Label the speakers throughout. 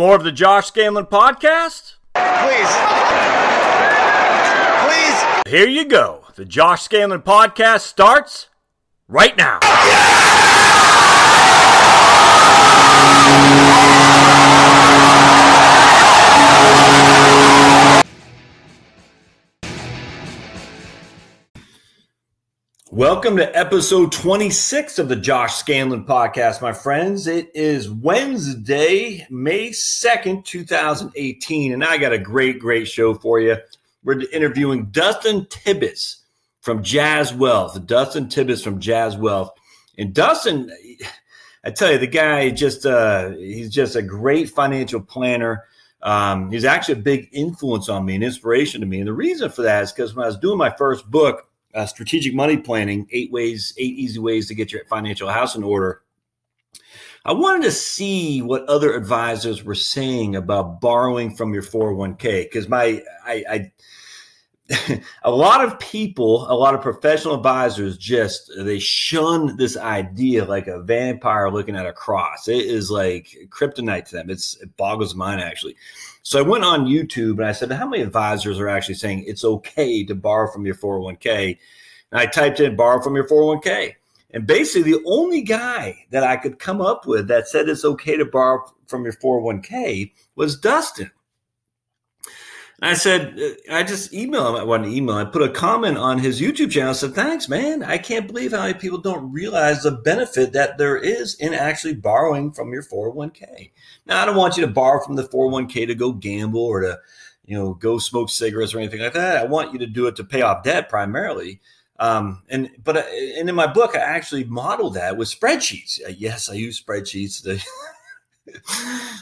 Speaker 1: More of the Josh Scandlen podcast?
Speaker 2: Please. Please.
Speaker 1: Here you go. The Josh Scandlen podcast starts right now. Welcome to episode 26 of the Josh Scandlen podcast, my friends. It is Wednesday, May 2nd, 2018, and I got a great, great show for you. We're interviewing Dustin Tibbitts from Jazz Wealth. Dustin Tibbitts from Jazz Wealth. And Dustin, I tell you, the guy just uh, he's just a great financial planner. Um, he's actually a big influence on me and inspiration to me. And the reason for that is because when I was doing my first book, uh, strategic money planning eight ways eight easy ways to get your financial house in order i wanted to see what other advisors were saying about borrowing from your 401k because my i, I a lot of people, a lot of professional advisors just they shun this idea like a vampire looking at a cross. It is like kryptonite to them. It's it boggles mine actually. So I went on YouTube and I said, how many advisors are actually saying it's okay to borrow from your 401k? And I typed in borrow from your 401k. And basically, the only guy that I could come up with that said it's okay to borrow from your 401k was Dustin. I said, uh, I just emailed him. I wanted to email. I put a comment on his YouTube channel. I said, thanks, man. I can't believe how many people don't realize the benefit that there is in actually borrowing from your 401k. Now, I don't want you to borrow from the 401k to go gamble or to, you know, go smoke cigarettes or anything like that. I want you to do it to pay off debt primarily. Um, and but uh, and in my book, I actually modeled that with spreadsheets. Uh, yes, I use spreadsheets.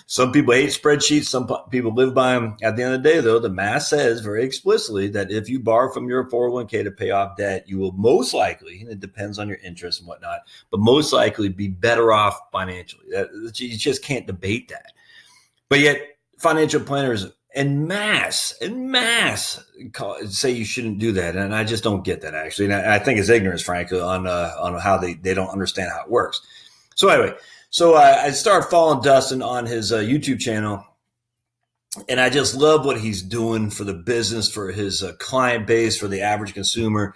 Speaker 1: Some people hate spreadsheets. Some people live by them. At the end of the day, though, the math says very explicitly that if you borrow from your 401k to pay off debt, you will most likely, and it depends on your interest and whatnot, but most likely be better off financially. You just can't debate that. But yet, financial planners en masse, en masse say you shouldn't do that, and I just don't get that actually. And I, I think it's ignorance, frankly, on uh, on how they they don't understand how it works. So anyway. So I, I started following Dustin on his uh, YouTube channel, and I just love what he's doing for the business, for his uh, client base, for the average consumer.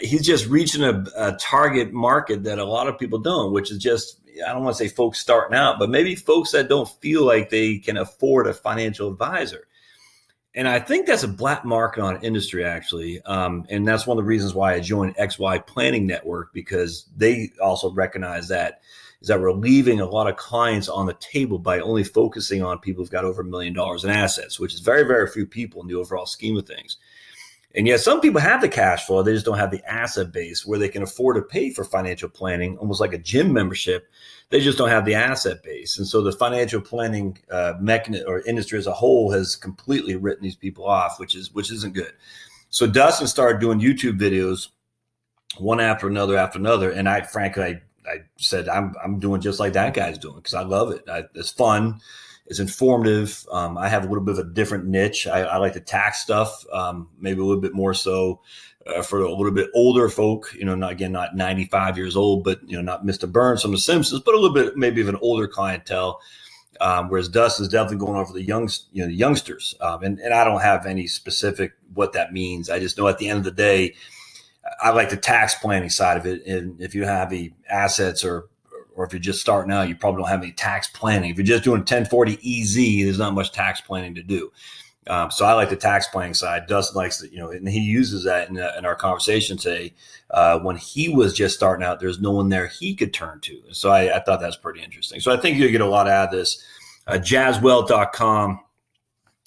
Speaker 1: He's just reaching a, a, target market that a lot of people don't, which is just, I don't want to say folks starting out, but maybe folks that don't feel like they can afford a financial advisor. And I think that's a black market on industry, actually. Um, and that's one of the reasons why I joined XY Planning Network because they also recognize that is that we're leaving a lot of clients on the table by only focusing on people who've got over a million dollars in assets, which is very, very few people in the overall scheme of things. And yet, some people have the cash flow, they just don't have the asset base where they can afford to pay for financial planning, almost like a gym membership. They just don't have the asset base. And so, the financial planning uh, mechanism or industry as a whole has completely written these people off, which is which isn't good. So, Dustin started doing YouTube videos one after another after another. And I, frankly, I I said I'm I'm doing just like that guy's doing because I love it. I, it's fun, it's informative. Um, I have a little bit of a different niche. I, I like the tax stuff, um, maybe a little bit more so uh, for a little bit older folk. You know, not again not 95 years old, but you know not Mr. Burns from The Simpsons, but a little bit maybe of an older clientele. Um, whereas Dust is definitely going over the young, you know, the youngsters. Um, and, and I don't have any specific what that means. I just know at the end of the day, I like the tax planning side of it. And if you have the assets or or if you're just starting out, you probably don't have any tax planning. If you're just doing 1040 EZ, there's not much tax planning to do. Um, so I like the tax planning side. Dustin likes that, you know, and he uses that in, uh, in our conversation today. Uh, when he was just starting out, there's no one there he could turn to. So I, I thought that's pretty interesting. So I think you'll get a lot out of this. Uh, jazzwealth.com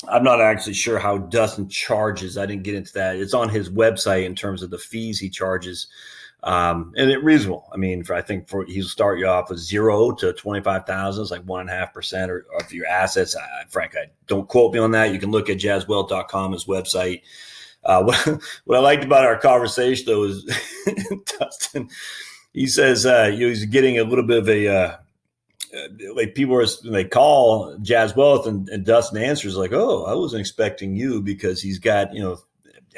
Speaker 1: I'm not actually sure how Dustin charges. I didn't get into that. It's on his website in terms of the fees he charges. Um, and it reasonable. I mean, for I think for he'll start you off with zero to twenty five thousand. It's like one and a half percent or of your assets. I, Frank, I don't quote me on that. You can look at jazzwealth.com, his website. Uh, what, what I liked about our conversation though is Dustin. He says uh, he's getting a little bit of a uh, like people are they call Jazz Wealth and, and Dustin answers like, "Oh, I wasn't expecting you because he's got you know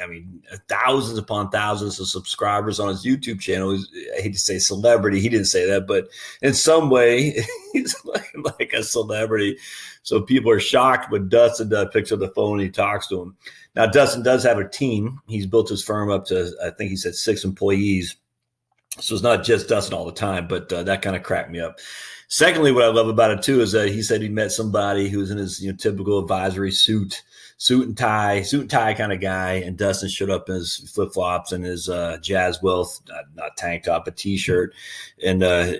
Speaker 1: I mean, thousands upon thousands of subscribers on his YouTube channel. He's, I hate to say celebrity. He didn't say that, but in some way, he's looking like a celebrity. So people are shocked when Dustin uh, picks up the phone and he talks to him. Now, Dustin does have a team. He's built his firm up to, I think he said six employees. So it's not just Dustin all the time, but uh, that kind of cracked me up. Secondly, what I love about it too is that he said he met somebody who was in his you know typical advisory suit suit and tie, suit and tie kind of guy. And Dustin showed up in his flip flops and his uh, Jazz Wealth, not, not tank top, a t shirt. And uh,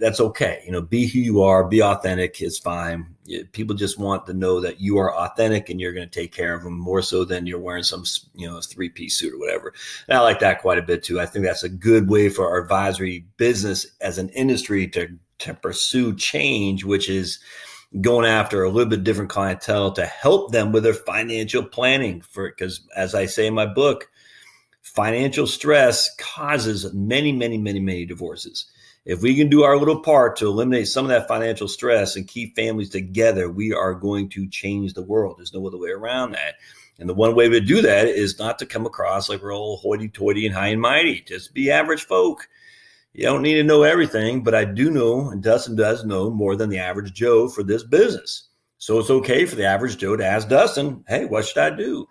Speaker 1: that's okay. You know, be who you are, be authentic. It's fine. People just want to know that you are authentic and you're going to take care of them more so than you're wearing some, you know, three piece suit or whatever. And I like that quite a bit too. I think that's a good way for our advisory business as an industry to to pursue change, which is going after a little bit different clientele to help them with their financial planning for because as I say in my book, financial stress causes many, many, many, many divorces. If we can do our little part to eliminate some of that financial stress and keep families together, we are going to change the world. There's no other way around that. And the one way to do that is not to come across like we're all hoity toity and high and mighty. Just be average folk you don't need to know everything, but I do know, and Dustin does know more than the average Joe for this business. So it's okay for the average Joe to ask Dustin, hey, what should I do?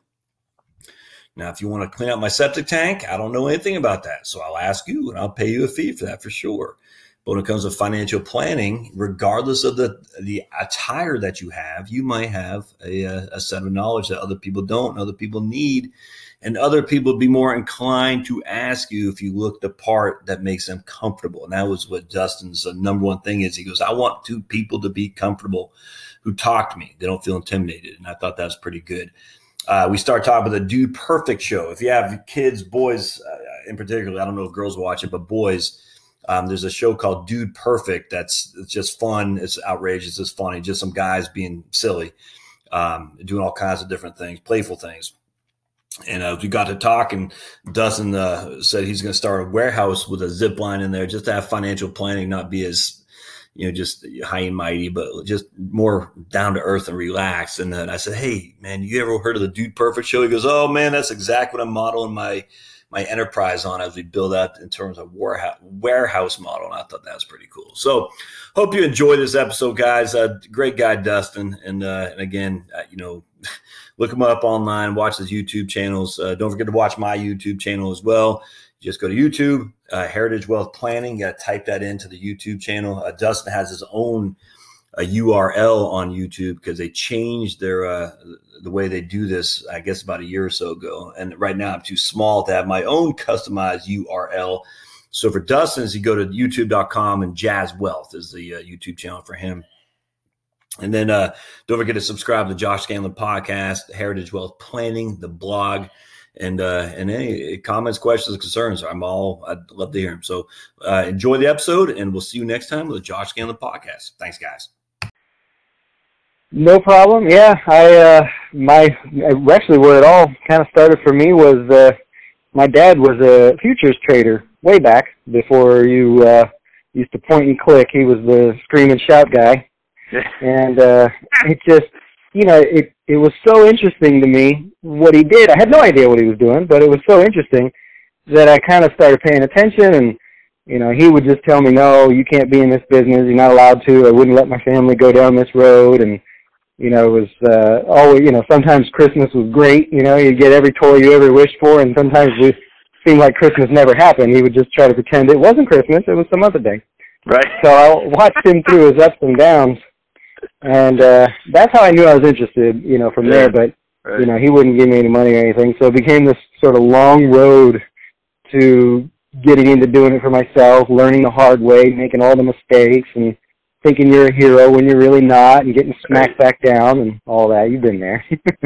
Speaker 1: Now, if you want to clean out my septic tank, I don't know anything about that. So I'll ask you and I'll pay you a fee for that for sure. But when it comes to financial planning, regardless of the, the attire that you have, you might have a, a set of knowledge that other people don't, and other people need and other people be more inclined to ask you if you look the part that makes them comfortable. And that was what Dustin's uh, number one thing is. He goes, I want two people to be comfortable who talk to me. They don't feel intimidated. And I thought that was pretty good. Uh, we start talking about the Dude Perfect show. If you have kids, boys uh, in particular, I don't know if girls watch it, but boys, um, there's a show called Dude Perfect that's it's just fun. It's outrageous. It's funny. Just some guys being silly, um, doing all kinds of different things, playful things and uh, we got to talk, and Dustin uh, said he's going to start a warehouse with a zip line in there just to have financial planning, not be as you know just high and mighty, but just more down to earth and relaxed. And then I said, "Hey, man, you ever heard of the Dude Perfect show?" He goes, "Oh man, that's exactly what I'm modeling my my enterprise on as we build out in terms of warehouse warehouse model." And I thought that was pretty cool. So, hope you enjoy this episode, guys. Uh, great guy, Dustin, and uh, and again, uh, you know. look him up online, watch his YouTube channels. Uh, don't forget to watch my YouTube channel as well. Just go to YouTube, uh, Heritage Wealth Planning. You got to type that into the YouTube channel. Uh, Dustin has his own a URL on YouTube because they changed their uh, the way they do this. I guess about a year or so ago, and right now I'm too small to have my own customized URL. So for Dustin, you go to YouTube.com and Jazz Wealth is the uh, YouTube channel for him. And then uh, don't forget to subscribe to Josh Scandlen podcast, Heritage Wealth Planning, the blog, and uh, and any comments, questions, concerns. I'm all I'd love to hear them. So uh, enjoy the episode, and we'll see you next time with the Josh Scandlen podcast. Thanks, guys.
Speaker 2: No problem. Yeah, I uh, my actually where it all kind of started for me was uh, my dad was a futures trader way back before you uh, used to point and click. He was the scream and shout guy and uh, it just, you know, it it was so interesting to me what he did. I had no idea what he was doing, but it was so interesting that I kind of started paying attention. And you know, he would just tell me, "No, you can't be in this business. You're not allowed to." I wouldn't let my family go down this road, and you know, it was uh, always, you know, sometimes Christmas was great. You know, you'd get every toy you ever wished for, and sometimes it seemed like Christmas never happened. He would just try to pretend it wasn't Christmas; it was some other day.
Speaker 1: Right.
Speaker 2: So I watched him through his ups and downs and uh that's how I knew I was interested, you know, from yeah. there. But right. you know, he wouldn't give me any money or anything, so it became this sort of long road to getting into doing it for myself, learning the hard way, making all the mistakes, and thinking you're a hero when you're really not, and getting smacked back down and all that. You've been there.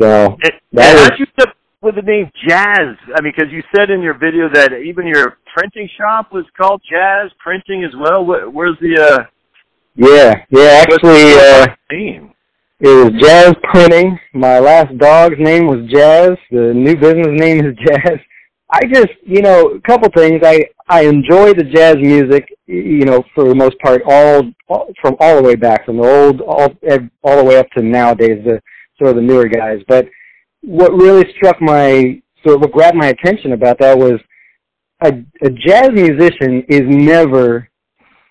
Speaker 2: so
Speaker 3: it, that how'd you end with the name Jazz? I mean, because you said in your video that even your printing shop was called Jazz Printing as well. Where's the uh
Speaker 2: yeah, yeah. Actually, uh, it was Jazz Printing. My last dog's name was Jazz. The new business name is Jazz. I just, you know, a couple things. I I enjoy the jazz music, you know, for the most part, all, all from all the way back from the old, all all the way up to nowadays, the sort of the newer guys. But what really struck my so what grabbed my attention about that was a, a jazz musician is never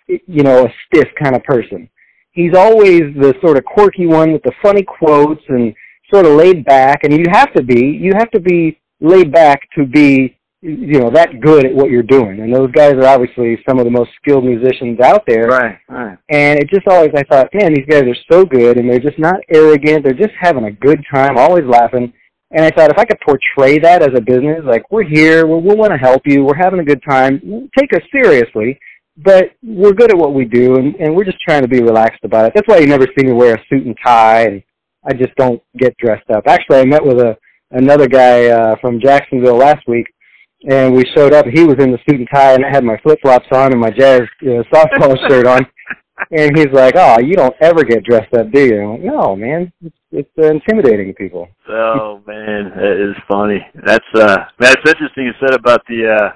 Speaker 2: you know a stiff kind of person. He's always the sort of quirky one with the funny quotes and sort of laid back. And you have to be you have to be laid back to be you know that good at what you're doing. And those guys are obviously some of the most skilled musicians out there.
Speaker 3: Right right.
Speaker 2: And it just always i thought man these guys are so good and they're just not arrogant. They're just having a good time always laughing. And i thought if i could portray that as a business like we're here we we want to help you we're having a good time take us seriously but we're good at what we do and, and we're just trying to be relaxed about it that's why you never see me wear a suit and tie and i just don't get dressed up actually i met with a another guy uh from jacksonville last week and we showed up. He was in the suit and tie, and I had my flip flops on and my jazz you know, softball shirt on. And he's like, "Oh, you don't ever get dressed up, do you?" I'm like, no, man, it's, it's uh, intimidating to people.
Speaker 3: Oh man, that is funny. That's uh, that's interesting. You said about the uh,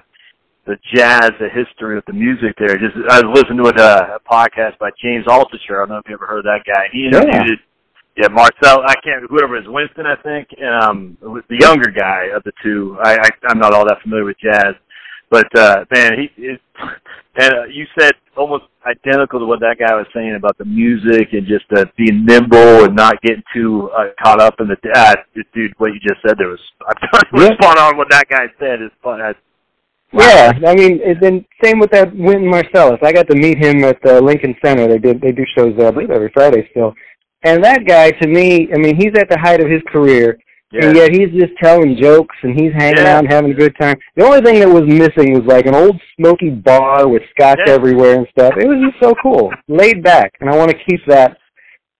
Speaker 3: the jazz, the history of the music there. Just I was listening to a, uh, a podcast by James Altucher. I don't know if you ever heard that guy. He interviewed yeah, Marcel. I can't. Whoever it is, Winston, I think. Um, was the younger guy of the two. I, I I'm not all that familiar with jazz, but uh, man, he it, and uh, you said almost identical to what that guy was saying about the music and just uh, being nimble and not getting too uh, caught up in the. Uh, dude, what you just said there was. I'm yeah. spot on what that guy said is fun. I,
Speaker 2: Wow. Yeah, I mean, and then same with that Wynton Marsalis. I got to meet him at the Lincoln Center. They did they do shows there, I believe every Friday still. And that guy, to me, I mean, he's at the height of his career, yeah. and yet he's just telling jokes and he's hanging yeah. out and having a good time. The only thing that was missing was like an old smoky bar with scotch yeah. everywhere and stuff. It was just so cool, laid back, and I want to keep that.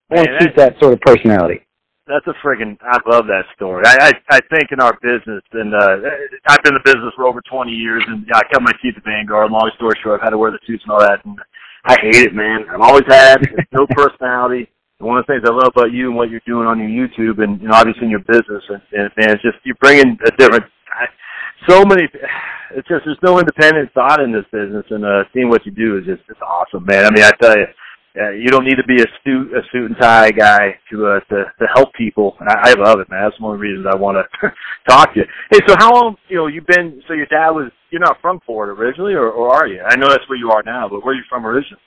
Speaker 2: I want to keep that sort of personality.
Speaker 3: That's a friggin' I love that story. I, I I think in our business, and uh I've been in the business for over 20 years, and yeah, I cut my teeth at Vanguard. Long story short, I've had to wear the suits and all that, and I hate it, man. I've always had no personality one of the things I love about you and what you're doing on your YouTube and you know obviously in your business and, and man, it's just you're bringing a different. So many, it's just there's no independent thought in this business, and uh, seeing what you do is just it's awesome, man. I mean, I tell you, uh, you don't need to be a suit a suit and tie guy to uh, to to help people. And I, I love it, man. That's one of the reasons I want to talk to you. Hey, so how long you know you've been? So your dad was you're not from Florida originally, or, or are you? I know that's where you are now, but where are you from originally?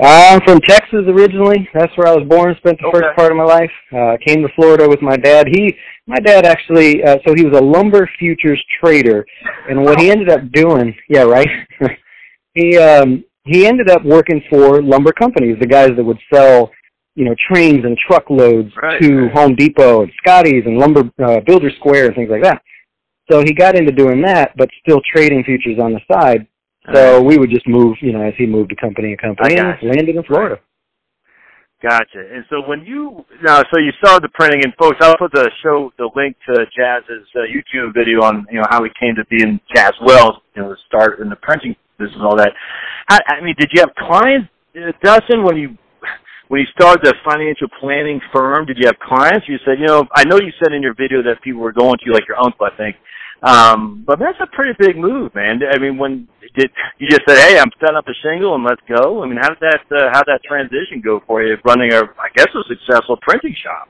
Speaker 2: I'm from Texas originally. That's where I was born. Spent the okay. first part of my life. Uh, came to Florida with my dad. He, my dad actually, uh, so he was a lumber futures trader, and what he ended up doing, yeah, right. he um, he ended up working for lumber companies, the guys that would sell, you know, trains and truckloads right, to. Home Depot and Scotty's and Lumber uh, Builder Square and things like that. So he got into doing that, but still trading futures on the side. So we would just move, you know, as he moved to company and company, and landed in Florida.
Speaker 3: Gotcha. And so when you now, so you started the printing, and folks, I'll put the show the link to Jazz's uh, YouTube video on you know how he came to be in Jazz Wealth, you know, the start in the printing business and all that. I, I mean, did you have clients, uh, Dustin, when you when you started the financial planning firm? Did you have clients? You said, you know, I know you said in your video that people were going to you, like your uncle, I think. Um, but that's a pretty big move, man. I mean, when did you just said, "Hey, I'm setting up a shingle and let's go"? I mean, how did that uh, how that transition go for you? Running a, I guess, a successful printing shop.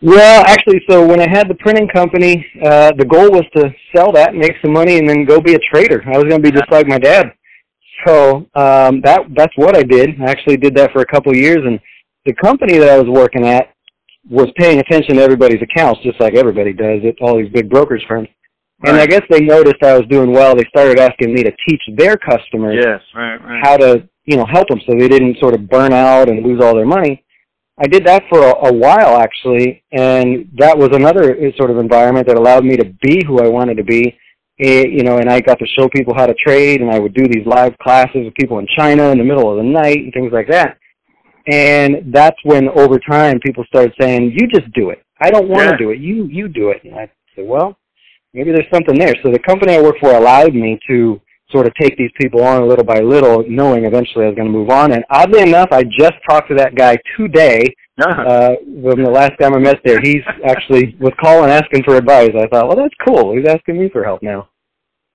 Speaker 2: Well, actually, so when I had the printing company, uh, the goal was to sell that, make some money, and then go be a trader. I was going to be just like my dad. So um, that that's what I did. I actually did that for a couple of years, and the company that I was working at was paying attention to everybody's accounts, just like everybody does at all these big brokers firms. Right. And I guess they noticed I was doing well. They started asking me to teach their customers
Speaker 3: yes, right, right.
Speaker 2: how to, you know, help them so they didn't sort of burn out and lose all their money. I did that for a, a while actually, and that was another uh, sort of environment that allowed me to be who I wanted to be. It, you know, and I got to show people how to trade, and I would do these live classes with people in China in the middle of the night and things like that. And that's when over time people started saying, you just do it. I don't want yeah. to do it. You, you do it. And I said, well, maybe there's something there. So the company I work for allowed me to sort of take these people on little by little, knowing eventually I was going to move on. And oddly enough, I just talked to that guy today. Uh-huh. Uh, from the last time I met there, he's actually was calling asking for advice. I thought, well, that's cool. He's asking me for help now.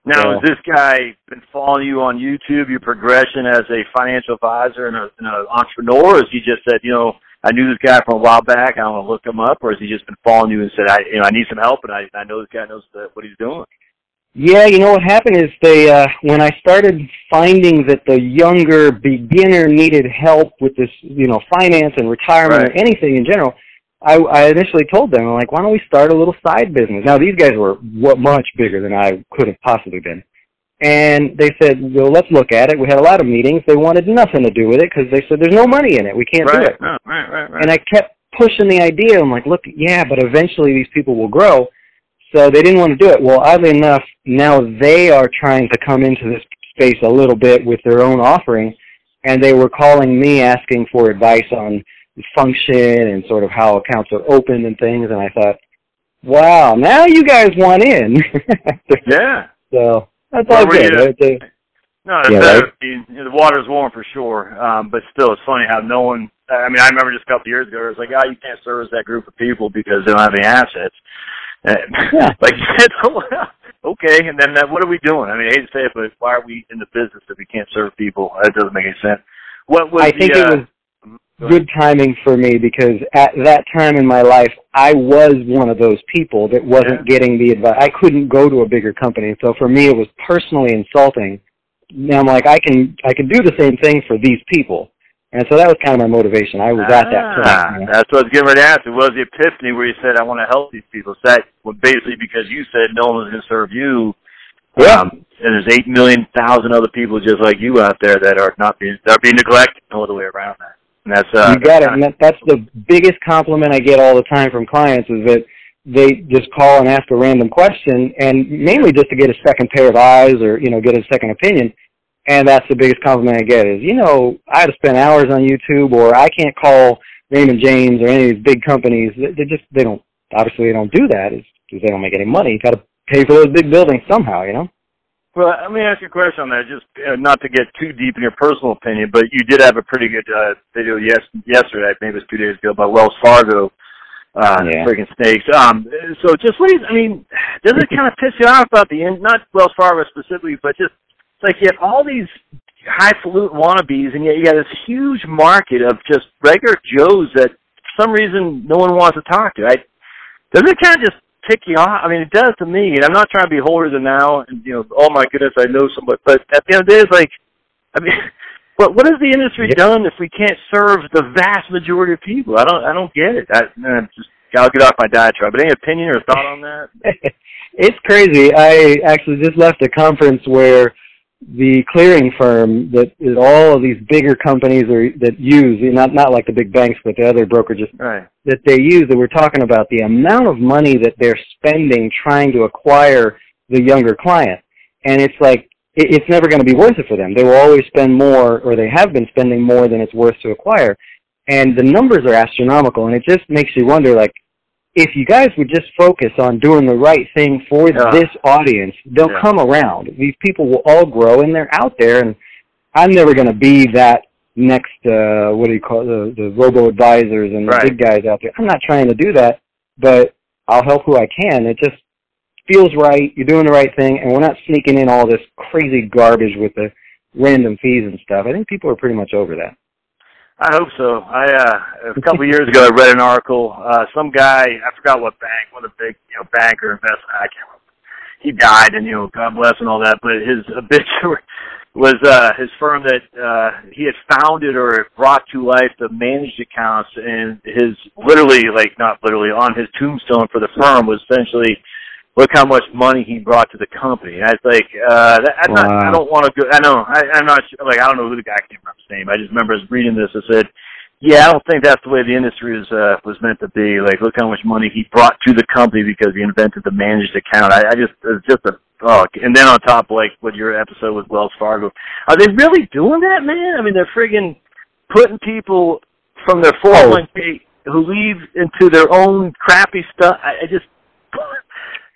Speaker 3: Now, so, has this guy been following you on YouTube, your progression as a financial advisor and, a, and an entrepreneur, or has he just said, you know, I knew this guy from a while back. I want to look him up, or has he just been following you and said, I, you know, I need some help, and I, I know this guy knows the, what he's doing.
Speaker 2: Yeah, you know what happened is they uh when I started finding that the younger beginner needed help with this, you know, finance and retirement
Speaker 3: Right.
Speaker 2: or anything in general, I I initially told them I'm like, why don't we start a little side business? Now these guys were what much bigger than I could have possibly been. And they said, well, let's look at it. We had a lot of meetings. They wanted nothing to do with it because they said, there's no money in it. We can't do it.
Speaker 3: No, right, right, right.
Speaker 2: And I kept pushing the idea. I'm like, look, yeah, but eventually these people will grow. So they didn't want to do it. Well, oddly enough, now they are trying to come into this space a little bit with their own offering, and they were calling me asking for advice on function and sort of how accounts are opened and things. And I thought, wow, now you guys want in.
Speaker 3: yeah.
Speaker 2: so that's
Speaker 3: Well,
Speaker 2: all good.
Speaker 3: you-
Speaker 2: right?
Speaker 3: No,
Speaker 2: Yeah,
Speaker 3: better.
Speaker 2: right.
Speaker 3: I mean, the water's warm for sure. Um, but still, it's funny how no one. I mean, I remember just a couple of years ago, it was like, oh, you can't service that group of people because they don't have any assets.
Speaker 2: Yeah.
Speaker 3: like, okay, and then uh, what are we doing? I mean, I hate to say it, but why are we in the business if we can't serve people? That doesn't make any sense. What was
Speaker 2: I
Speaker 3: the,
Speaker 2: think
Speaker 3: uh,
Speaker 2: it was. Good timing for me because at that time in my life, I was one of those people that wasn't
Speaker 3: Yeah.
Speaker 2: getting the advice. I couldn't go to a bigger company, so for me, it was personally insulting. Now I'm like, I can I can do the same thing for these people, and so that was kind of my motivation. I was at that
Speaker 3: Ah,
Speaker 2: point.
Speaker 3: That's what I was getting ready to ask. It was the epiphany where you said, I want to help these people. So that well, basically because you said no one was going to serve you.
Speaker 2: Yeah.
Speaker 3: Um, and there's eight million thousand other people just like you out there that are not being that are being neglected. all the way around that. And that's uh,
Speaker 2: you got it.
Speaker 3: that's
Speaker 2: And that, that's the biggest compliment I get all the time from clients is that they just call and ask a random question, and mainly just to get a second pair of eyes or you know get a second opinion. And that's the biggest compliment I get is you know I had to spend hours on YouTube, or I can't call Raymond James or any of these big companies. They, they just they don't obviously they don't do that. It's because they don't make any money. You got to pay for those big buildings somehow, you know.
Speaker 3: Well, let me ask you a question on that. Just uh, not to get too deep in your personal opinion, but you did have a pretty good uh, video yes yesterday, maybe it was two days ago, about Wells Fargo uh
Speaker 2: Yeah.
Speaker 3: freaking snakes. Um so just what do you I mean, does it kind of piss you off about the end not Wells Fargo specifically, but just it's like you have all these highfalutin wannabes and yet you got this huge market of just regular Joes that for some reason no one wants to talk to. I doesn't it kind of just off? I mean, it does to me. And I'm not trying to be holier than now. And you know, oh my goodness, I know somebody. But at the end of the day, it's like, I mean, but what has the industry
Speaker 2: Yeah.
Speaker 3: done if we can't serve the vast majority of people? I don't, I don't get it. I, I'm just, I'll get off my diatribe. But any opinion or thought on that?
Speaker 2: it's crazy. I actually just left a conference where the clearing firm that is all of these bigger companies are, that use not not like the big banks but the other brokerages
Speaker 3: Right.
Speaker 2: that they use that we're talking about the amount of money that they're spending trying to acquire the younger client. And it's like it, it's never going to be worth it for them. They will always spend more or they have been spending more than it's worth to acquire. And the numbers are astronomical and it just makes you wonder like if you guys would just focus on doing the right thing for
Speaker 3: Yeah.
Speaker 2: this audience they'll
Speaker 3: Yeah.
Speaker 2: come around. These people will all grow and they're out there and i'm never going to be that next uh what do you call it, the the robo advisors and the big guys out there. I'm not trying to do that but i'll help who i can. It just feels right. You're doing the right thing and we're not sneaking in all this crazy garbage with the random fees and stuff. I think people are pretty much over that
Speaker 3: I hope so. I uh a couple of years ago I read an article, uh some guy, I forgot what bank, one of the big, you know, banker investment I can't remember. He died and you know, God bless and all that, but his obituary was uh his firm that uh he had founded or brought to life the managed accounts and his literally like not literally on his tombstone for the firm was essentially look how much money he brought to the company. And I was like, uh, that, I'm not, I don't want to go, I know, I, I'm not sure, like, I don't know who the guy, I can't remember his name. I just remember us reading this. I said, yeah, I don't think that's the way the industry was, uh, was meant to be. Like, look how much money he brought to the company because he invented the managed account. I, I just, it's just a, oh, and then on top, like, with your episode with Wells Fargo, are they really doing that, man? I mean, they're friggin' putting people from their 401k who leave into their own crappy stuff. I, I just,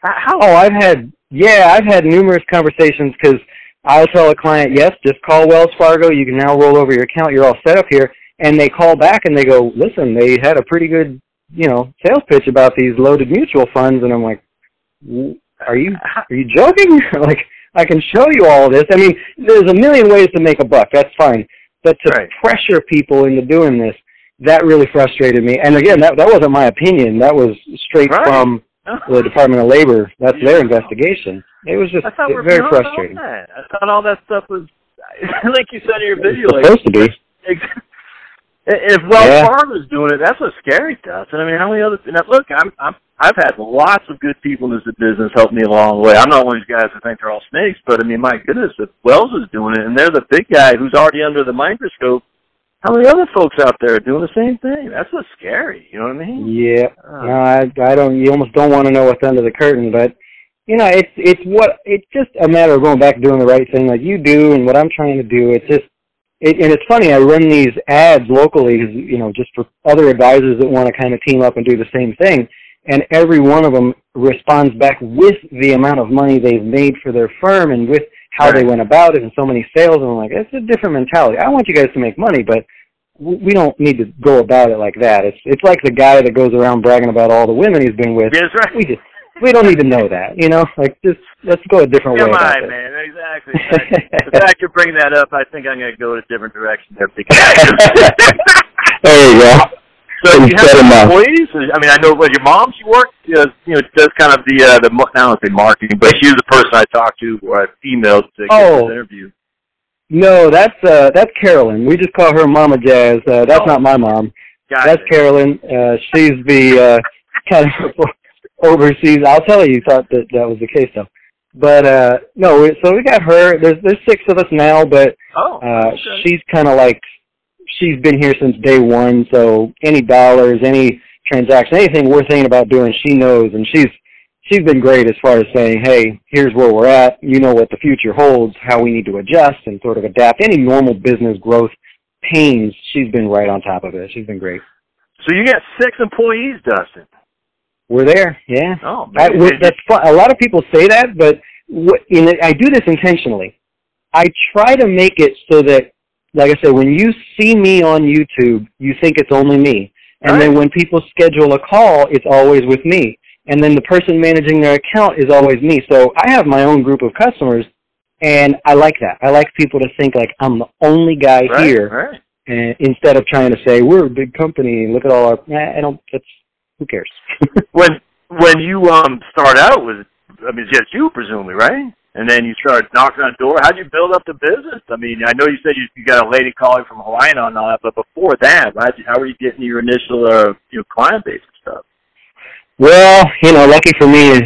Speaker 3: Uh, how,
Speaker 2: Oh, I've had yeah, I've had numerous conversations because I'll tell a client, yes, just call Wells Fargo. You can now roll over your account. You're all set up here. And they call back and they go, listen, they had a pretty good, you know, sales pitch about these loaded mutual funds. And I'm like, "W- are you uh, are you joking? like, I can show you all this. I mean, there's a million ways to make a buck. That's fine. But to
Speaker 3: Right.
Speaker 2: pressure people into doing this, that really frustrated me. And again, that that wasn't my opinion. That was straight
Speaker 3: Right.
Speaker 2: from the Department of Labor. That's their investigation. It was just
Speaker 3: I thought we were
Speaker 2: very frustrating.
Speaker 3: I thought all that stuff was, like you said in your video,
Speaker 2: It's
Speaker 3: like
Speaker 2: supposed to be.
Speaker 3: If Wells
Speaker 2: Yeah.
Speaker 3: Fargo's doing it, that's what's scary us. And I mean, how many other? Now, look, I'm, I'm, I've had lots of good people in this business help me along the way. I'm not one of these guys that think they're all snakes, but I mean, my goodness, if Wells is doing it, and they're the big guy who's already under the microscope, how many other folks out there are doing the same thing? That's what's scary. You know what I mean?
Speaker 2: Yeah.
Speaker 3: Uh,
Speaker 2: No, I I don't. You almost don't want to know what's under the curtain, but you know, it's it's what it's just a matter of going back and doing the right thing, like you do, and what I'm trying to do. It's just, it, and it's funny. I run these ads locally, you know, just for other advisors that want to kind of team up and do the same thing, and every one of them responds back with the amount of money they've made for their firm and with how they went about it and so many sales. And I'm like, it's a different mentality. I want you guys to make money, but we don't need to go about it like that. It's it's like the guy that goes around bragging about all the women he's been with.
Speaker 3: That's right.
Speaker 2: We just we don't need to know that, you know. Like just let's go a different
Speaker 3: Come
Speaker 2: way about
Speaker 3: on,
Speaker 2: it.
Speaker 3: man. Exactly. the fact you're bringing that up, I think I'm going to go a different direction there because.
Speaker 2: there you go.
Speaker 3: So you have employees? I mean, I know what your mom. She worked, uh, you know, does kind of the uh, the I don't say marketing, but she's the person I talked to or I emailed to get
Speaker 2: Oh.
Speaker 3: this interview.
Speaker 2: No, that's uh that's Carolyn. We just call her Mama Jazz. Uh, that's
Speaker 3: Oh.
Speaker 2: not my mom.
Speaker 3: Got
Speaker 2: That's
Speaker 3: it.
Speaker 2: Carolyn. Uh, she's the uh, kind of overseas. I'll tell you, you thought that that was the case though. But uh, no, we- so we got her. There's there's six of us now, but
Speaker 3: Oh,
Speaker 2: uh,
Speaker 3: okay.
Speaker 2: she's kind of like she's been here since day one. So any dollars, any transaction, anything we're thinking about doing, she knows, and she's she's been great as far as saying, hey, here's where we're at. You know what the future holds, how we need to adjust and sort of adapt. Any normal business growth pains, she's been right on top of it. She's been great.
Speaker 3: so you got six employees, Dustin.
Speaker 2: We're there, yeah.
Speaker 3: Oh,
Speaker 2: I,
Speaker 3: man.
Speaker 2: with, that's fun. A lot of people say that, but what, in I do this intentionally. I try to make it so that, like I said, when you see me on YouTube, you think it's only me, and then when people schedule a call, it's always with me, and then the person managing their account is always me. So I have my own group of customers, and I like that. I like people to think like I'm the only guy
Speaker 3: right,
Speaker 2: here,
Speaker 3: Right.
Speaker 2: and instead of trying to say we're a big company. Look at all our. Nah, I don't. That's who cares.
Speaker 3: When when you um start out with, I mean, it's just you presumably, right? And then you start knocking on the door. How'd you build up the business? I mean, I know you said you, you got a lady calling from Hawaii and all that, but before that, how'd you, how were you getting your initial uh, your client base and stuff?
Speaker 2: Well, you know, lucky for me is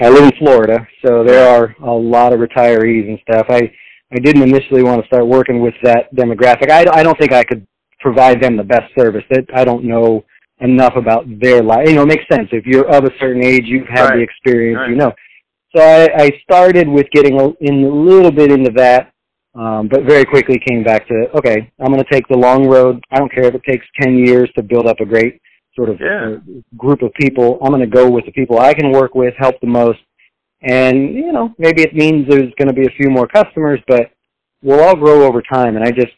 Speaker 2: I live in Florida, so there are a lot of retirees and stuff. I I didn't initially want to start working with that demographic. I I don't think I could provide them the best service. That I don't know enough about their life. You know, it makes sense if you're of a certain age, you've had the experience,
Speaker 3: Right.
Speaker 2: you know. So I, I started with getting a, in a little bit into that, um, but very quickly came back to okay, I'm going to take the long road. I don't care if it takes ten years to build up a great sort of
Speaker 3: Yeah.
Speaker 2: uh, group of people. I'm going to go with the people I can work with, help the most, and you know maybe it means there's going to be a few more customers, but we'll all grow over time. And I just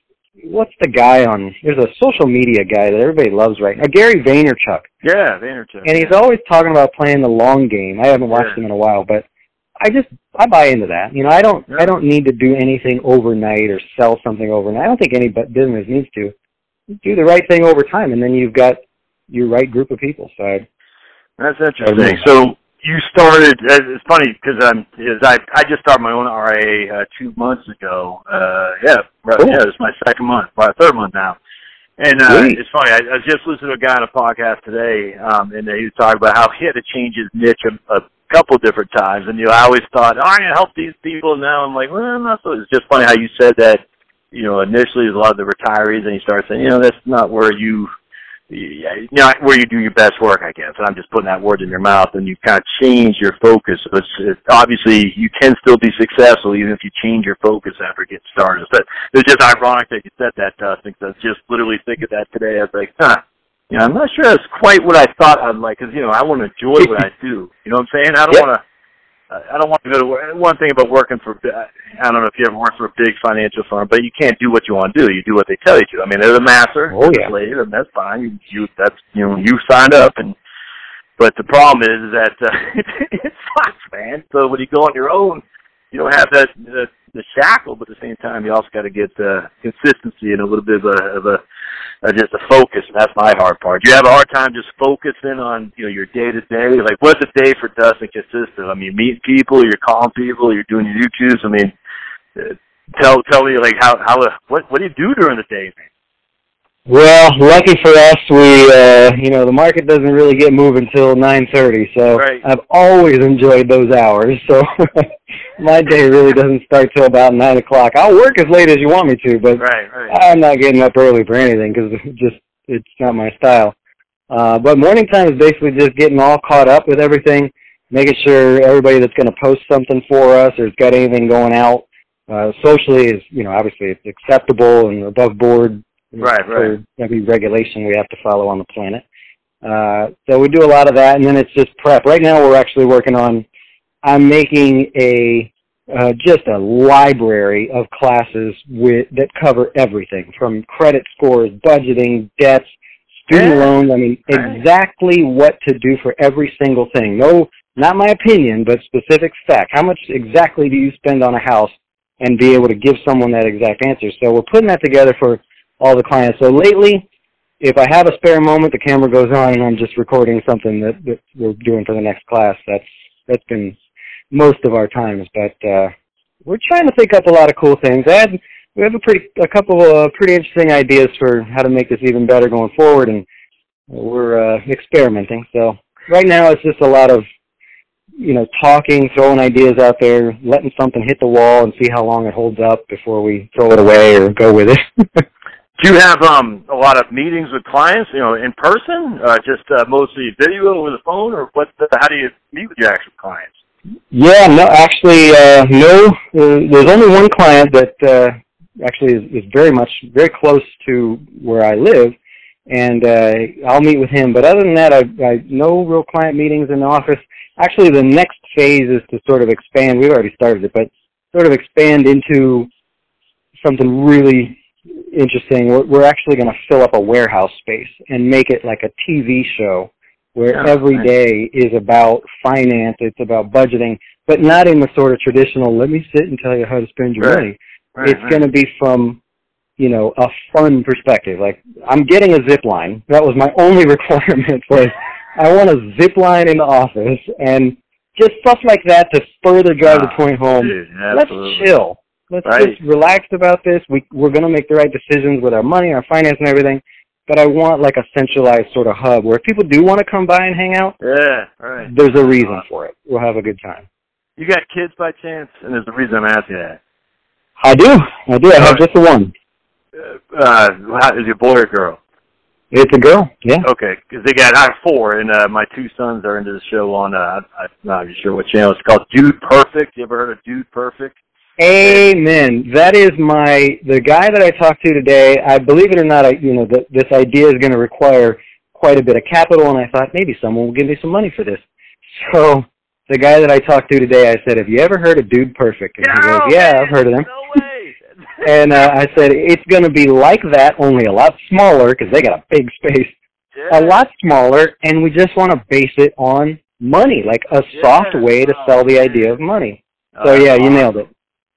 Speaker 2: what's the guy on? There's a social media guy that everybody loves right now, Gary Vaynerchuk,
Speaker 3: Yeah, Vaynerchuk.
Speaker 2: and he's always talking about playing the long game. I haven't watched
Speaker 3: Yeah.
Speaker 2: him in a while, but I just I buy into that. You know, I don't
Speaker 3: Yeah.
Speaker 2: I don't need to do anything overnight or sell something overnight. I don't think any bu- business needs to. Do the right thing over time, and then you've got your right group of people. So I,
Speaker 3: That's interesting. So you started. uh, It's funny because I'm. Is I I just started my own RIA uh, two months ago. Uh, yeah, right,
Speaker 2: Cool.
Speaker 3: yeah. It's my second month, my third month now. And uh,
Speaker 2: Sweet.
Speaker 3: it's funny. I, I was just listening to a guy on a podcast today, um, and he was talking about how he had to change his niche a, a couple different times. And you know, I always thought, oh, I'm gonna help these people. Now I'm like, well, not so. It's just funny how you said that. You know, initially a lot of the retirees, and you start saying, you know, that's not where you yeah, know, where you do your best work, I guess. And I'm just putting that word in your mouth, and you kind of change your focus. So obviously you can still be successful even if you change your focus after getting started. But it's just ironic that you said that, Dustin. Because I was just literally thinking that today. I was like, huh. You know, I'm not sure that's quite what I thought I'd like, because you know, I want to enjoy what I do. You know what I'm saying? I don't
Speaker 2: Yep.
Speaker 3: want to. I don't want to go to work. One thing about working for, I don't know if you ever worked for a big financial firm, but you can't do what you want to do. You do what they tell you to. I mean, they're the master,
Speaker 2: Oh, yeah.
Speaker 3: the slave, and that's fine. You, you, that's you know, you signed up, and but the problem is that uh, it sucks, man. So when you go on your own, you don't have that, that the shackle, but at the same time, you also got to get uh, consistency and a little bit of a, of a uh, just a focus. And that's my hard part. Do you have a hard time just focusing on you know your day to day? Like, what's a day for Dustin consistent? I mean, meeting people, you're calling people, you're doing your YouTubes. I mean, uh, tell tell me like how how what what do you do during the day, man?
Speaker 2: Well, lucky for us, we uh you know the market doesn't really get moving nine thirty, so
Speaker 3: Right.
Speaker 2: I've always enjoyed those hours. So my day really doesn't start till about nine o'clock. I'll work as late as you want me to, but
Speaker 3: Right, right.
Speaker 2: I'm not getting up early for anything because just it's not my style. Uh, but morning time is basically just getting all caught up with everything, making sure everybody that's going to post something for us or has got anything going out uh, socially is you know obviously it's acceptable and above board
Speaker 3: Right, right.
Speaker 2: every regulation we have to follow on the planet. Uh, so we do a lot of that, and then it's just prep. Right now, we're actually working on. I'm making a uh, just a library of classes with that cover everything from credit scores, budgeting, debts, student
Speaker 3: Yeah.
Speaker 2: loans. I mean,
Speaker 3: Right.
Speaker 2: exactly what to do for every single thing. No, not my opinion, but specific fact. How much exactly do you spend on a house, and be able to give someone that exact answer? So we're putting that together for all the clients. So lately, if I have a spare moment, the camera goes on and I'm just recording something that, that we're doing for the next class. That's that's been most of our times, but uh, we're trying to think up a lot of cool things. I had, we have a pretty a couple of pretty interesting ideas for how to make this even better going forward, and we're uh, experimenting. So right now, it's just a lot of you know talking, throwing ideas out there, letting something hit the wall, and see how long it holds up before we throw it away or go with it.
Speaker 3: Do you have um a lot of meetings with clients, you know, in person, uh, just uh, mostly video over the phone, or what? The, how do you meet with your actual clients?
Speaker 2: Yeah, no, actually, uh, no. Uh, there's only one client that uh, actually is, is very much very close to where I live, and uh, I'll meet with him. But other than that, I, I no real client meetings in the office. Actually, the next phase is to sort of expand. We've already started it, but sort of expand into something really interesting. We're, we're actually going to fill up a warehouse space and make it like a TV show where
Speaker 3: Oh,
Speaker 2: every
Speaker 3: nice.
Speaker 2: day is about finance, it's about budgeting, but not in the sort of traditional, let me sit and tell you how to spend your
Speaker 3: Right.
Speaker 2: money.
Speaker 3: Right,
Speaker 2: it's going to be from, you know, a fun perspective. Like, I'm getting a zip line. That was my only requirement was I want a zip line in the office and just stuff like that to further drive the
Speaker 3: Ah,
Speaker 2: point home.
Speaker 3: Dude,
Speaker 2: Let's chill. Let's
Speaker 3: Right.
Speaker 2: just relax about this. We we're gonna make the right decisions with our money, our finance, and everything. But I want like a centralized sort of hub where if people do want to come by and hang out,
Speaker 3: Yeah, right.
Speaker 2: there's a reason for it. We'll have a good time.
Speaker 3: You got kids by chance? And there's a reason I'm asking that.
Speaker 2: I do. I do. I have just the one.
Speaker 3: Uh, uh, how, is it a boy or girl?
Speaker 2: It's a girl. Yeah.
Speaker 3: Okay, because they got I have four, and uh, my two sons are into the show on. Uh, I'm not even sure what channel it's called. Dude Perfect. You ever heard of Dude Perfect?
Speaker 2: Amen. That is my the guy that I talked to today. I believe it or not, I you know that this idea is going to require quite a bit of capital, and I thought maybe someone will give me some money for this. So the guy that I talked to today, I said, "Have you ever heard of Dude Perfect?" And he goes, "Yeah, I've heard of them."
Speaker 3: No way.
Speaker 2: And uh, I said, "It's going to be like that, only a lot smaller because they got a big space,
Speaker 3: yeah.
Speaker 2: a lot smaller, and we just want to base it on money, like a soft way to sell the idea of money." So yeah, you nailed it.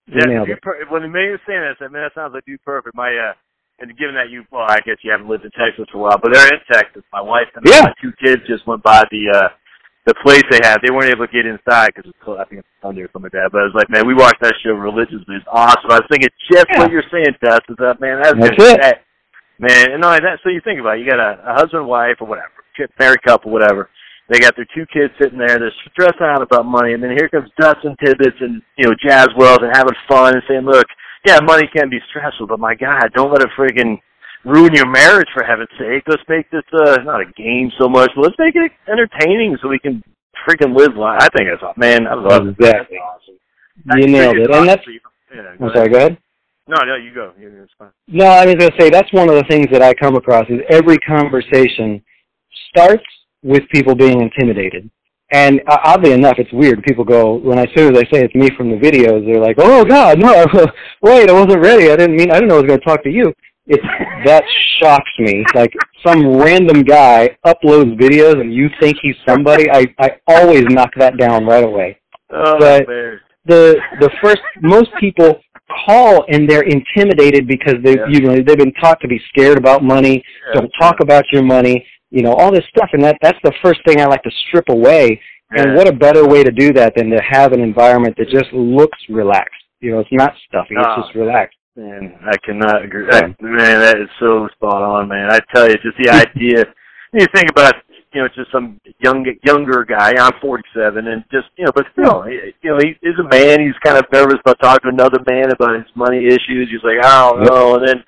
Speaker 2: You
Speaker 3: Yeah,
Speaker 2: nailed
Speaker 3: Dude
Speaker 2: it.
Speaker 3: Per- when the man was saying that, I said, man, that sounds like Dude Perfect. My uh, and given that you, well, I guess you haven't lived in Texas for a while, but they're in Texas. My wife and
Speaker 2: Yeah.
Speaker 3: my two kids just went by the uh the place they had. They weren't able to get inside because it's. I think it's Sunday or something like that. But I was like, man, we watched that show religiously. It's awesome. I was thinking just
Speaker 2: Yeah.
Speaker 3: what you're saying, Tess. Is that man? That's,
Speaker 2: That's it.
Speaker 3: That, man, and only that. So you think about it, you got a, a husband, wife, or whatever, married couple, whatever. They got their two kids sitting there. They're stressed out about money, and then here comes Dustin Tibbitts and you know Jazz Wealth and having fun and saying, "Look, yeah, money can be stressful, but my God, don't let it friggin' ruin your marriage for heaven's sake. Let's make this uh not a game so much, but let's make it entertaining so we can freaking live life. I think it's aw- man, I love it.
Speaker 2: Exactly.
Speaker 3: That's awesome.
Speaker 2: You nailed it, and that's.
Speaker 3: yeah.
Speaker 2: I'm sorry. Go ahead.
Speaker 3: No, no, you go. You- It's fine.
Speaker 2: No, I was going to say that's one of the things that I come across is every conversation starts with people being intimidated. And uh, oddly enough, it's weird. People go when as soon as I say it's me from the videos, they're like, "Oh God, no! Wait, I wasn't ready. I didn't mean. I didn't know I was going to talk to you." It's that shocks me. Like some random guy uploads videos and you think he's somebody. I I always knock that down right away
Speaker 3: Oh,
Speaker 2: But-
Speaker 3: man.
Speaker 2: the the first most people call and they're intimidated because they
Speaker 3: Yeah.
Speaker 2: you know they've been taught to be scared about money. Don't talk about your money. You know all this stuff, and that that's the first thing I like to strip away. And what a better way to do that than to have an environment that just looks relaxed. You know, it's not stuffy. It's just ah. relaxed.
Speaker 3: Man, I cannot agree.
Speaker 2: Yeah.
Speaker 3: I, man, that is so spot on, man. I tell you, just the idea. You think about, you know, just some young, younger guy. I'm 47, and just, you know, but still, he- you know, he is a man. He's kind of nervous about talking to another man about his money issues. He's like, I don't know, and then.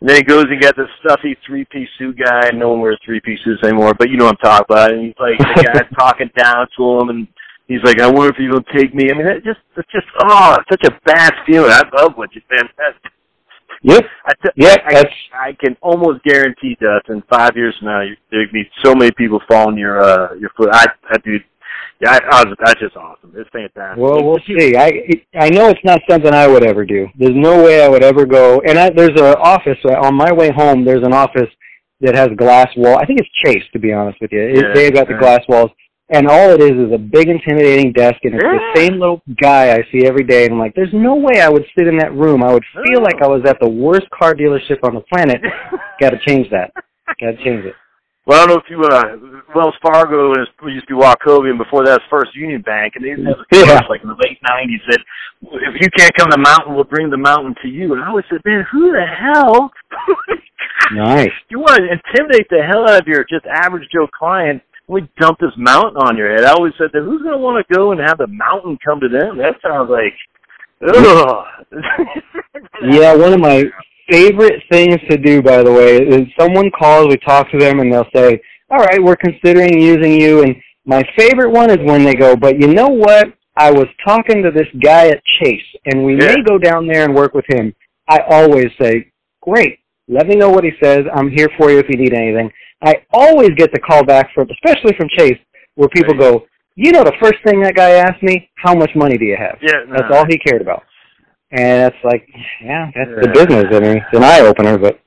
Speaker 3: And then he goes and gets this stuffy three-piece suit guy. No one wears three-piece suits anymore, but you know what I'm talking about. And he's like, the guy's talking down to him, and he's like, "I wonder if you're gonna take me." I mean, that just, it's just, oh, it's such a bad feeling. I love what you said.
Speaker 2: Yep.
Speaker 3: I, t-
Speaker 2: Yeah,
Speaker 3: I,
Speaker 2: that's
Speaker 3: I can almost guarantee, Dustin, five years from now, there'd be so many people following your uh your foot. I, I dude, yeah, I, I was, that's just awesome. It's fantastic.
Speaker 2: Well, we'll see. I it, I know it's not something I would ever do. There's no way I would ever go. And I, there's an office uh, on my way home. There's an office that has glass wall. I think it's Chase, to be honest with you. It,
Speaker 3: Yeah,
Speaker 2: they've got the
Speaker 3: yeah.
Speaker 2: glass walls, and all it is is a big, intimidating desk, and it's
Speaker 3: Yeah.
Speaker 2: the same little guy I see every day. And I'm like, there's no way I would sit in that room. I would feel
Speaker 3: No.
Speaker 2: like I was at the worst car dealership on the planet. Got to change that. Got to change it.
Speaker 3: Well, I don't know if you uh, Wells Fargo is used to be Wachovia, and before that, was First Union Bank, and they used to have a
Speaker 2: Yeah.
Speaker 3: like in the late '90s that if you can't come to the mountain, we'll bring the mountain to you. And I always said, man, who the hell?
Speaker 2: Nice.
Speaker 3: you want to intimidate the hell out of your just average Joe client? We dump this mountain on your head. I always said that who's going to want to go and have the mountain come to them? That sounds like, ugh.
Speaker 2: Yeah, one of my favorite things to do, by the way, is someone calls, we talk to them, and they'll say, all right, we're considering using you. And my favorite one is when they go, but you know what? I was talking to this guy at Chase, and we
Speaker 3: Yeah.
Speaker 2: may go down there and work with him. I always say, great. Let me know what he says. I'm here for you if you need anything. I always get the call back from, especially from Chase, where people
Speaker 3: Right.
Speaker 2: go, you know, the first thing that guy asked me, how much money do you have?
Speaker 3: Yeah, no.
Speaker 2: That's all he cared about. And it's like, yeah, that's the business. I mean, it's an eye opener, but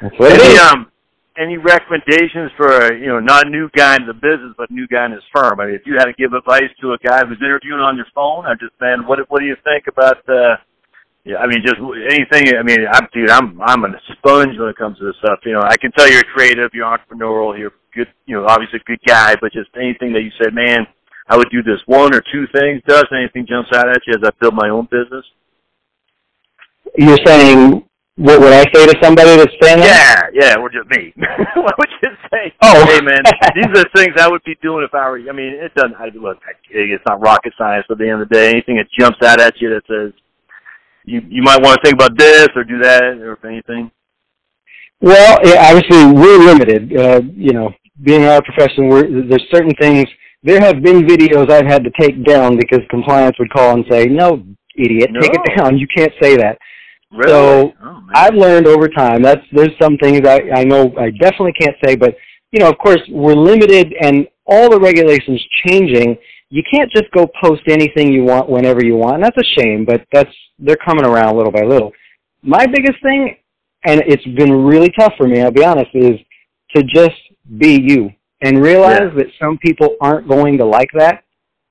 Speaker 2: that's what
Speaker 3: Any
Speaker 2: is.
Speaker 3: um any recommendations for a, you know not a new guy in the business but a new guy in his firm? I mean, if you had to give advice to a guy who's interviewing on your phone, I'm just saying, what what do you think about? uh yeah, I mean, just anything. I mean, I'm dude. I'm I'm a sponge when it comes to this stuff. You know, I can tell you're creative, you're entrepreneurial, you're good. You know, obviously a good guy. But just anything that you said, man, I would do this one or two things. Does anything jumps out at you as I build my own business?
Speaker 2: You're saying, what would I say to somebody that's standing there?
Speaker 3: Yeah, yeah, or just me. what would you say?
Speaker 2: Oh.
Speaker 3: hey man, these are the things I would be doing if I were. I mean, it doesn't. I, look, it's not rocket science. At the end of the day, anything that jumps out at you that says you you might want to think about this or do that or if anything.
Speaker 2: Well, yeah, obviously we're limited. Uh, you know, being our profession, we're, there's certain things. There have been videos I've had to take down because compliance would call and say, "No, idiot, take it down. You can't say that."
Speaker 3: Really?
Speaker 2: So,
Speaker 3: oh.
Speaker 2: I've learned over time. That's there's some things I I know I definitely can't say, but you know, of course, we're limited, and all the regulations changing. You can't just go post anything you want whenever you want. And that's a shame, but that's they're coming around little by little. My biggest thing, and it's been really tough for me. I'll be honest, is to just be you and realize that some people aren't going to like that.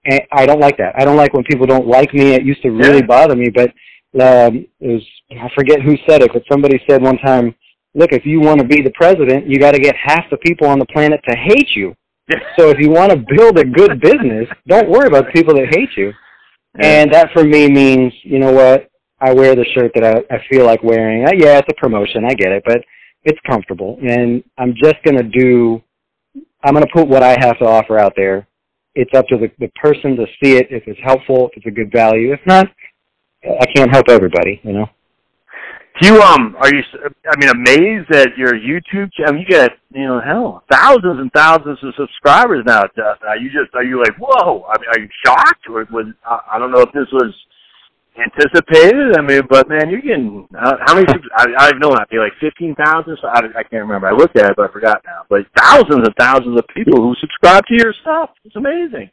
Speaker 2: And I don't like that. I don't like when people don't like me. It used to really
Speaker 3: Yeah.
Speaker 2: bother me, but um, was I forget who said it, but somebody said one time, "Look, if you want to be the president, you got to get half the people on the planet to hate you. So if you want to build a good business, don't worry about the people that hate you." And that for me means, you know what? I wear the shirt that I, I feel like wearing. Uh, yeah, it's a promotion. I get it, but it's comfortable, and I'm just gonna do. I'm gonna put what I have to offer out there. It's up to the, the person to see it if it's helpful, if it's a good value. If not, I can't help everybody, you know.
Speaker 3: Do you um are you I mean amazed at your YouTube channel? You got you know hell thousands and thousands of subscribers now. Dustin. Are you just are you like whoa? I mean, are you shocked or was I, I don't know if this was anticipated. I mean, but man, you're getting uh, how many? I, I don't know. I feel like fifteen thousand. So I, I can't remember. I looked at it, but I forgot now. But thousands and thousands of people who subscribe to your stuff. It's amazing.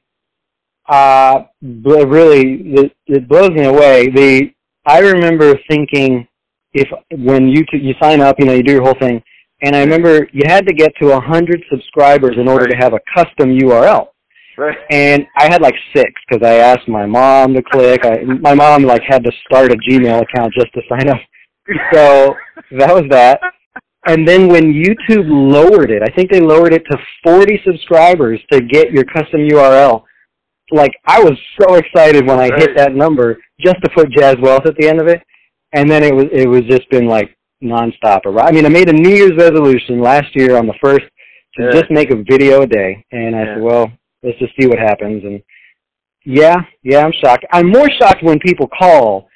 Speaker 2: Uh, but really, it, it blows me away. The I remember thinking if when you t- you sign up, you know, you do your whole thing, and I remember you had to get to a hundred subscribers in order to have a custom URL.
Speaker 3: Right.
Speaker 2: And I had like six because I asked my mom to click. I, my mom like had to start a Gmail account just to sign up. So that was that. And then when YouTube lowered it, I think they lowered it to 40 subscribers to get your custom URL. Like I was so excited when I hit that number just to put Jazz Wealth at the end of it. And then it was it was just been like nonstop. I mean, I made a New Year's resolution last year on the first to
Speaker 3: Yeah.
Speaker 2: just make a video a day, and I
Speaker 3: Yeah.
Speaker 2: said, well, let's just see what happens. And yeah, yeah, I'm shocked. I'm more shocked when people call,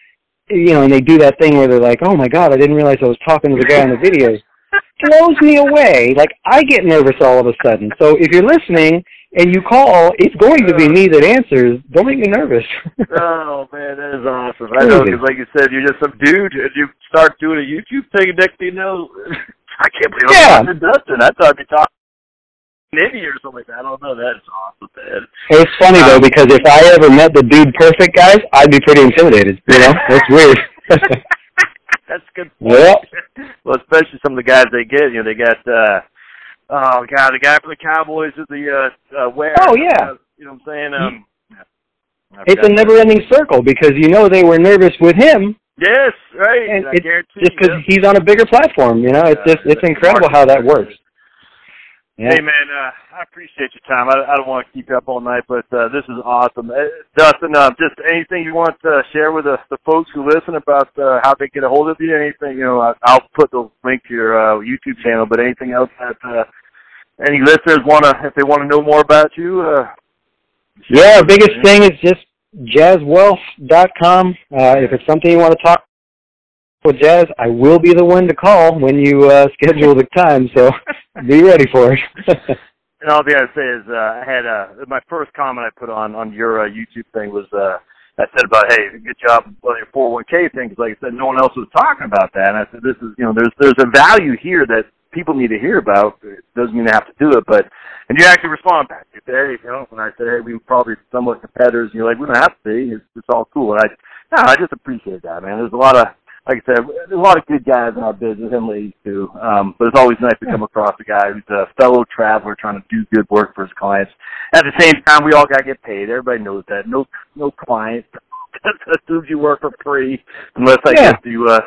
Speaker 2: you know, and they do that thing where they're like, oh my god, I didn't realize I was talking to the guy on the videos. Blows me away. Like I get nervous all of a sudden. So if you're listening and you call, it's going to be me that answers. Don't make me nervous.
Speaker 3: Oh man, that is awesome. I know because, like you said, you're just some dude, and you start doing a YouTube thing, and next thing you know, I can't believe
Speaker 2: Yeah.
Speaker 3: I'm talking to Dustin. I thought I'd be talking to Nitty or something like that. I don't know. That's awesome, man.
Speaker 2: it's funny though because if I ever met the dude perfect guys, I'd be pretty intimidated. You know, that's weird.
Speaker 3: That's good. Point.
Speaker 2: Well-
Speaker 3: well, especially some of the guys they get. You know, they got. uh Oh God, the guy from the Cowboys with the uh, uh wear.
Speaker 2: Oh, yeah.
Speaker 3: Uh, you know what I'm saying? Um, I
Speaker 2: it's a never-ending circle because you know they were nervous with him
Speaker 3: Yes, right.
Speaker 2: And
Speaker 3: I
Speaker 2: it's
Speaker 3: guarantee.
Speaker 2: just because
Speaker 3: yeah.
Speaker 2: he's on a bigger platform. You know, it's
Speaker 3: Yeah,
Speaker 2: just it's incredible how that works. Yeah.
Speaker 3: Hey man, uh, I appreciate your time. I, I don't want to keep you up all night, but uh, this is awesome. Uh, Dustin, uh, just anything you want to share with us, the folks who listen about uh, how they get a hold of you? Anything, you know, I, I'll put the link to your uh, YouTube channel. But anything else that uh, any listeners want to, if they want to know more about you? Uh,
Speaker 2: Yeah, biggest thing is just jazzwealth.com. Uh, if it's something you want to talk with Jazz, I will be the one to call when you uh, schedule the time. So be ready for it.
Speaker 3: And all I the other say is, uh, I had uh, my first comment I put on on your uh, YouTube thing was uh, I said about, hey, good job on your 401k thing, because like I said, no one else was talking about that. And I said, this is, you know, there's there's a value here that people need to hear about. It doesn't mean they have to do it, but and you actually respond back. You say, hey, you know, when I said, hey, we were probably somewhat competitors, and you're like, we don't have to be. It's, it's all cool. And I, no, I just appreciate that, man. There's a lot of like I said, there's a lot of good guys in our business and ladies too. Um, but it's always nice to come across a guy who's a fellow traveler trying to do good work for his clients. At the same time, we all got to get paid. Everybody knows that. No, no client assumes you work for free unless I
Speaker 2: Yeah.
Speaker 3: guess you, uh,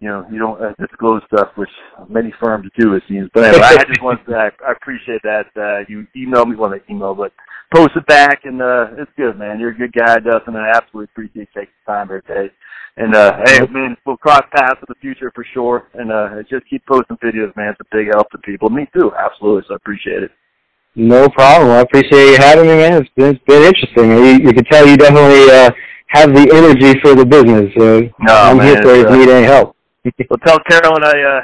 Speaker 3: you know, you don't uh, disclose stuff, which many firms do, it seems. But anyway, I just want to, I, I appreciate that. Uh, you emailed me, well, not email, but post it back, and uh, it's good, man. You're a good guy, Dustin, and I absolutely appreciate you taking time every day. And uh hey man, we'll cross paths in the future for sure. And uh just keep posting videos, man. It's a big help to people. Me too, absolutely. So I appreciate it.
Speaker 2: no problem. I appreciate you having me, man. It's been, it's been interesting. You, you can tell you definitely uh, have the energy for the business. Uh,
Speaker 3: No,
Speaker 2: I'm
Speaker 3: man,
Speaker 2: here for if
Speaker 3: uh,
Speaker 2: you need any help.
Speaker 3: Well tell Carolyn I uh